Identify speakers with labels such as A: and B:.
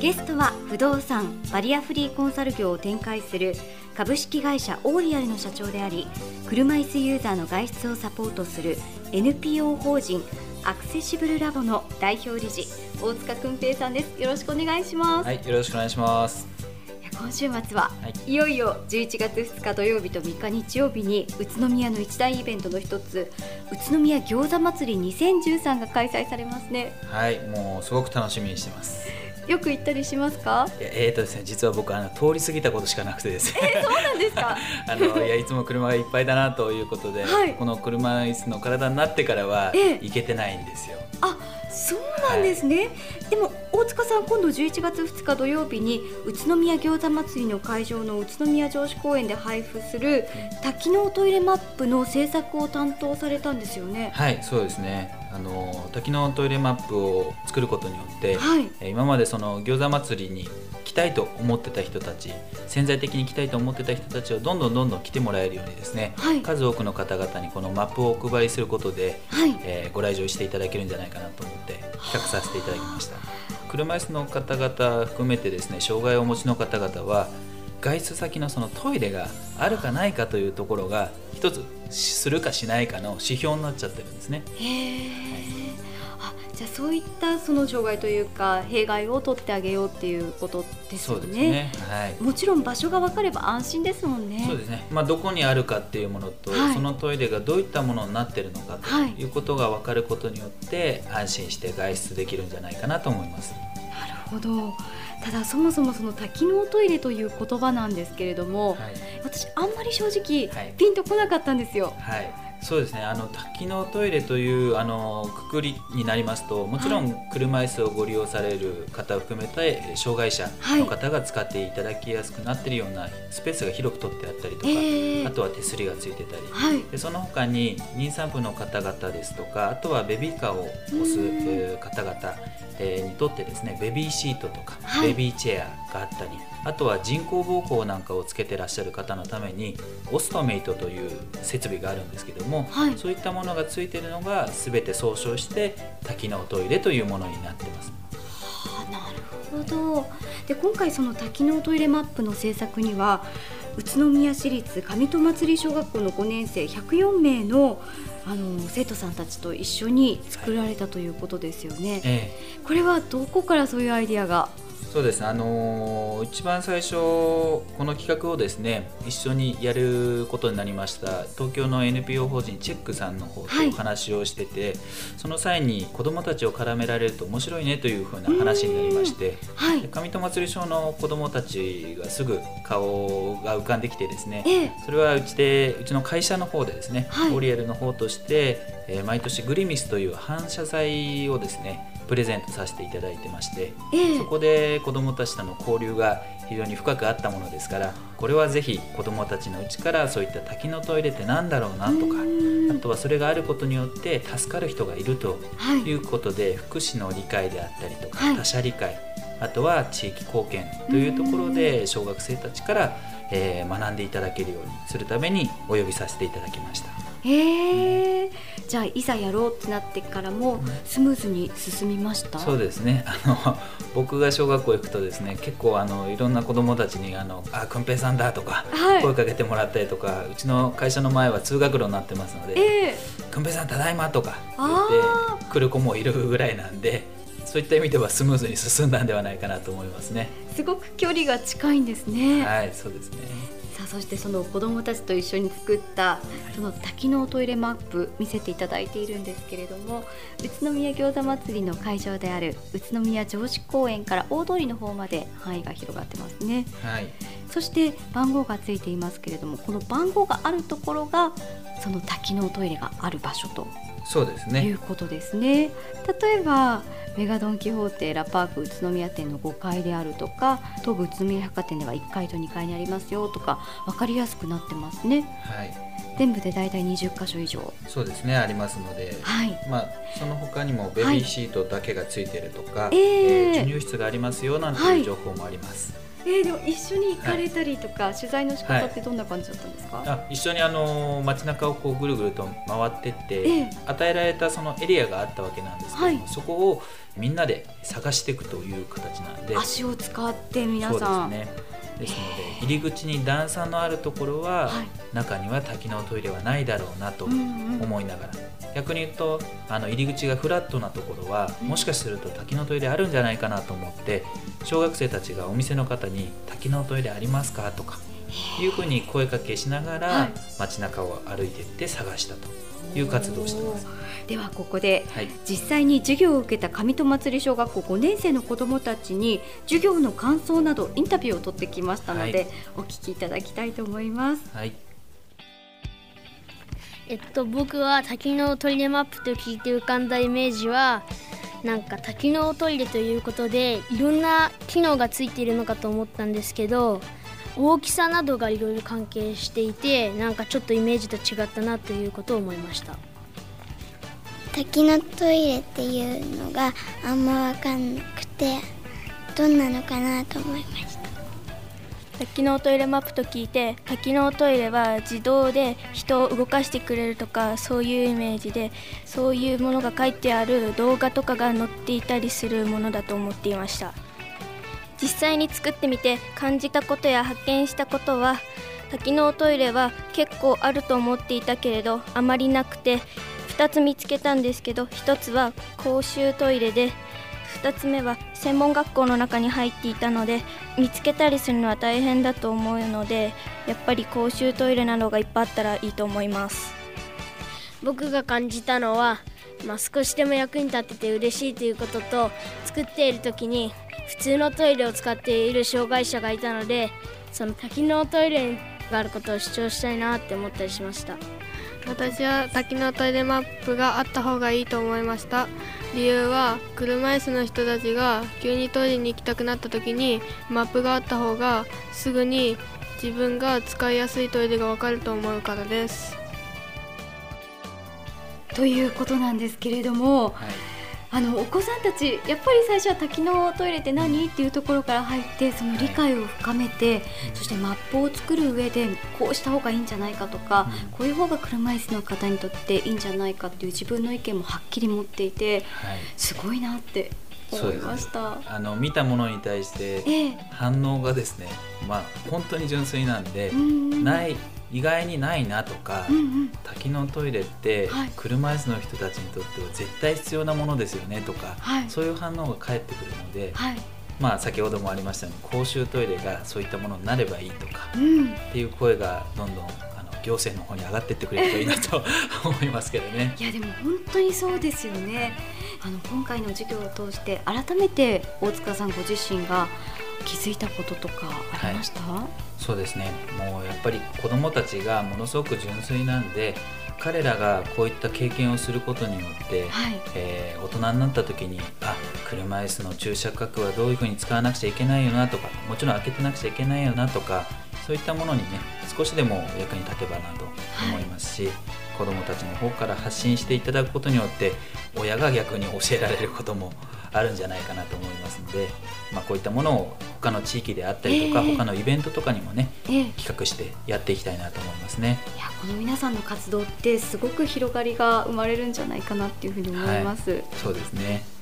A: ゲストは不動産バリアフリーコンサル業を展開する株式会社オーリアルの社長であり車椅子ユーザーの外出をサポートする NPO 法人アクセシブルラボの代表理事大塚君平さんです。よろしくお願いします。
B: はいよろしくお願いします。
A: 今週末は、はい、いよいよ11月2日土曜日と3日日曜日に宇都宮の一大イベントの一つ宇都宮餃子祭り2013が開催されますね。
B: はいもうすごく楽しみにしてます
A: よく行ったりしますか？
B: えーとですね実は僕あの通り過ぎたことしかなくてですね。
A: えー、そうなんですか？
B: あのいやいつも車がいっぱいだなということで、はい、この車椅子の体になってからは行けてないんですよ、
A: えー、あそうなんですね、はい、でも大塚さん今度11月2日土曜日に宇都宮餃子祭りの会場の宇都宮城址公園で配布する多機能トイレマップの制作を担当されたんですよね。
B: はいそうですね。あの多機能トイレマップを作ることによって、はい、今までその餃子祭りに来たいと思ってた人たち潜在的に来たいと思ってた人たちをどんどんどんどん来てもらえるようにですね、はい、数多くの方々にこのマップをお配りすることで、はい、えー、ご来場していただけるんじゃないかなと思って企画させていただきました。車椅子の方々含めてですね障害をお持ちの方々は外出先のそのトイレがあるかないかというところが一つするかしないかの指標になっちゃってるんですね。
A: あじゃあそういったその障害というか弊害を取ってあげようっていうことですよね。ねはい、もちろん場所が分かれば安心ですもんね。
B: そうですね。まあどこにあるかっていうものと、はい、そのトイレがどういったものになってるのかということが分かることによって安心して外出できるんじゃないかなと思います。
A: なるほど。ただそもそもその多機能トイレという言葉なんですけれども、はい、私あんまり正直ピンとこなかったんですよ。
B: はいそうですね。あの多機能トイレというあのくくりになりますともちろん車椅子をご利用される方を含めて障害者の方が使っていただきやすくなっているようなスペースが広く取ってあったりとか、えー、あとは手すりがついてたり、はい、でその他に妊産婦の方々ですとかあとはベビーカーを押す方々にとってですねベビーシートとか、はい、ベビーチェアがあったりあとは人工膀胱なんかをつけてらっしゃる方のためにオストメイトという設備があるんですけども、はい、そういったものがついているのが全て総称して多機能トイレというものになってます。
A: はあ、なるほどで今回その多機能トイレマップの制作には宇都宮市立上戸祭小学校の5年生104名のあの生徒さんたちと一緒に作られたということですよね。はいええ、これはどこからそういうアイディアが？
B: そうです。ね、あのー、一番最初この企画をですね一緒にやることになりました東京の NPO 法人チェックさんの方とお話をしてて、はい、その際に子どもたちを絡められると面白いねというふうな話になりまして、はい、上戸祭小の子どもたちがすぐ顔が浮かんできてですね、ええ、それはうちでうちの会社の方でですね、はい、オリエルの方として、えー、毎年グリミスという反射材をですねプレゼントさせていただいてまして、えそこで子どもたちとの交流が非常に深くあったものですからこれはぜひ子どもたちのうちからそういった多機能トイレって何だろうなとかあとはそれがあることによって助かる人がいるとい。うことで、はい、福祉の理解であったりとか、はい、他者理解あとは地域貢献というところで小学生たちから、えー、学んでいただけるようにするためにお呼びさせていただきました。
A: へえじゃあいざやろうってなってからもスムーズに進みました、
B: そうですね。あの僕が小学校行くとですね結構あのいろんな子どもたちに「あのあくんぺいさんだ」とか、はい、声かけてもらったりとかうちの会社の前は通学路になってますので「くんぺいさんただいま」とか言って来る子もいるぐらいなんでそういった意味ではスムーズに進んだんではないかなと思いますね。
A: すごく距離が近いんですね。
B: はいそうですね。
A: さあそしてその子どもたちと一緒に作ったその多機能トイレマップ見せていただいているんですけれども宇都宮餃子祭りの会場である宇都宮城址公園から大通りの方まで範囲が広がってますね、はい、そして番号がついていますけれどもこの番号があるところがその多機能トイレがある場所と
B: そうですね。
A: いうことですね。例えばメガドン・キホーテラパーク宇都宮店の5階であるとか東武宇都宮百貨店では1階と2階にありますよとか分かりやすくなってますね。はい。全部で大体20箇所以上。
B: そうですね。ありますので、はい。まあ、その他にもベビーシートだけがついてるとか、はい、えー、授乳室がありますよなんていう情報もあります。はい
A: えー、でも一緒に行かれたりとか、はい、取材の仕方ってどんな感じだったんですか、
B: あ一緒にあの街中をこうぐるぐると回ってって、えー、与えられたそのエリアがあったわけなんですけど、はい、そこをみんなで探していくという形なんで。
A: 足を使って皆さ
B: ん。ですねですので入り口に段差のあるところは、はい、中には多機能トイレはないだろうなと思いながら、逆に言うとあの入り口がフラットなところは、もしかすると多機能トイレあるんじゃないかなと思って小学生たちがお店の方に「多機能トイレありますか?」とかいうふうに声かけしながら、はい、街中を歩いていって探したという活動をしています。
A: ではここで、はい、実際に授業を受けた上戸祭小学校5年生の子どもたちに授業の感想などインタビューを取ってきましたので、はい、お聞きいただきたいと思います。はい
C: えっと、僕は多機能トイレマップと聞いて浮かんだイメージはなんか多機能トイレということでいろんな機能がついているのかと思ったんですけど大きさなどがいろいろ関係していてなんかちょっとイメージと違ったなということを思いました。
D: 滝のトイレっていうのがあんま分かんなくてどんなのかなと思いました
E: 多機能トイレマップと聞いて多機能トイレは自動で人を動かしてくれるとかそういうイメージでそういうものが書いてある動画とかが載っていたりするものだと思っていました実際に作ってみて感じたことや発見したことは多機能トイレは結構あると思っていたけれどあまりなくて2つ見つけたんですけど1つは公衆トイレで2つ目は専門学校の中に入っていたので見つけたりするのは大変だと思うのでやっぱり公衆トイレなどがいっぱいあったらいいと思います。
C: 僕が感じたのは、まあ、少しでも役に立てて嬉しいということと作っている時に普通のトイレを使っている障害者がいたのでその多機能トイレがあることを主張したいなって思ったりしました。
F: 私は多機能トイレマップがあった方がいいと思いました。理由は車椅子の人たちが急にトイレに行きたくなった時にマップがあった方がすぐに自分が使いやすいトイレがわかると思うからです。
A: ということなんですけれども、はいあのお子さんたちやっぱり最初は多機能トイレって何？っていうところから入ってその理解を深めて、そしてマップを作る上でこうした方がいいんじゃないかとか、こういう方が車椅子の方にとっていいんじゃないかっていう自分の意見もはっきり持っていて、すごいなって思いました、
B: あの見たものに対して反応がですね、ええ、まあ本当に純粋なんで、ない意外にないなとか、うんうん、多機能トイレって車椅子の人たちにとっては絶対必要なものですよねとか、はい、そういう反応が返ってくるので、はい、まあ、先ほどもありましたように公衆トイレがそういったものになればいいとか、うん、っていう声がどんどん行政の方に上がっていってくれるといいなと 思いますけどね。
A: いやでも本当にそうですよね。あの今回の授業を通して改めて大塚さんご自身が気づいたこととかありました、はい、
B: そうですね。もうやっぱり子どもたちがものすごく純粋なんで彼らがこういった経験をすることによって、はい、えー、大人になった時にあ車椅子の駐車角はどういうふうに使わなくちゃいけないよなとかもちろん開けてなくちゃいけないよなとかそういったものにね少しでも役に立てばなと思いますし、はい、子どもたちの方から発信していただくことによって親が逆に教えられることもあるんじゃないかなと思いますので、まあ、こういったものを他の地域であったりとか、えー、他のイベントとかにもね、えー、企画してやっていきたいなと思いますね。
A: いやこの皆さんの活動ってすごく広がりが生まれるんじゃないかなっていうふうに思います、はい、
B: そうですね